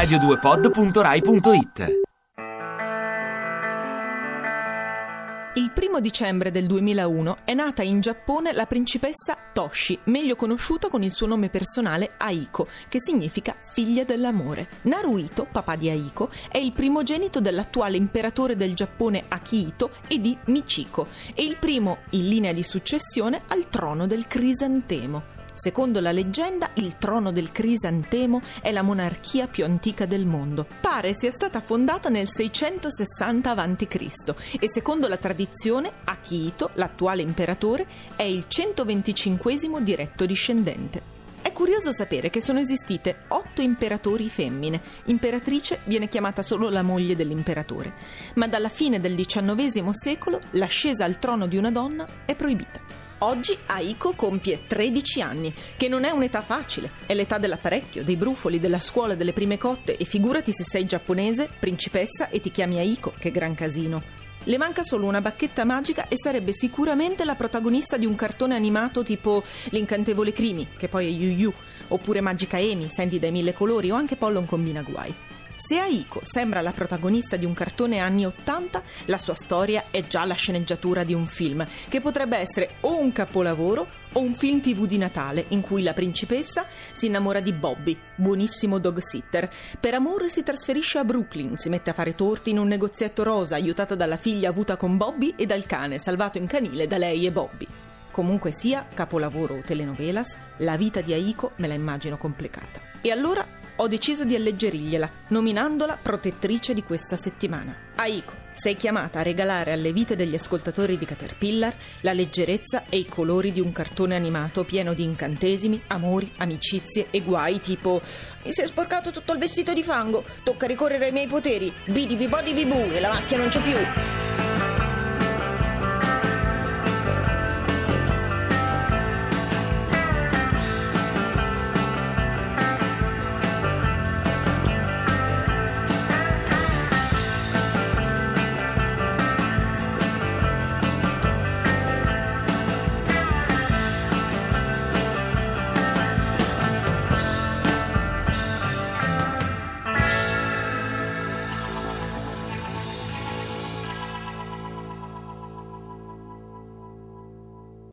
radio2pod.rai.it Il primo dicembre del 2001 è nata in Giappone la principessa Toshi, meglio conosciuta con il suo nome personale Aiko, che significa figlia dell'amore. Naruhito, papà di Aiko, è il primogenito dell'attuale imperatore del Giappone Akihito e di Michiko, e il primo in linea di successione al trono del Crisantemo. Secondo la leggenda, il trono del Crisantemo è la monarchia più antica del mondo. Pare sia stata fondata nel 660 a.C. e secondo la tradizione, Akihito, l'attuale imperatore, è il 125 diretto discendente. Curioso sapere che sono esistite otto imperatori femmine. Imperatrice viene chiamata solo la moglie dell'imperatore, ma dalla fine del XIX secolo l'ascesa al trono di una donna è proibita. Oggi Aiko compie 13 anni, che non è un'età facile, è l'età dell'apparecchio, dei brufoli, della scuola, delle prime cotte e figurati se sei giapponese, principessa e ti chiami Aiko, che gran casino. Le manca solo una bacchetta magica e sarebbe sicuramente la protagonista di un cartone animato tipo L'incantevole Crimi, che poi è Yu Yu, oppure Magica Amy, Sandy dai mille colori o anche Pollon combina guai. Se Aiko sembra la protagonista di un cartone anni 80, la sua storia è già la sceneggiatura di un film, che potrebbe essere o un capolavoro o un film tv di Natale in cui la principessa si innamora di Bobby, buonissimo dog sitter. Per amore si trasferisce a Brooklyn, si mette a fare torti in un negozietto rosa, aiutata dalla figlia avuta con Bobby e dal cane salvato in canile da lei e Bobby. Comunque sia, capolavoro o telenovelas, la vita di Aiko me la immagino complicata. E allora ho deciso di alleggerirgliela, nominandola protettrice di questa settimana. Aiko, sei chiamata a regalare alle vite degli ascoltatori di Caterpillar la leggerezza e i colori di un cartone animato pieno di incantesimi, amori, amicizie e guai tipo Mi si è sporcato tutto il vestito di fango, tocca ricorrere ai miei poteri, bidi bibodi bibu e la macchia non c'è più.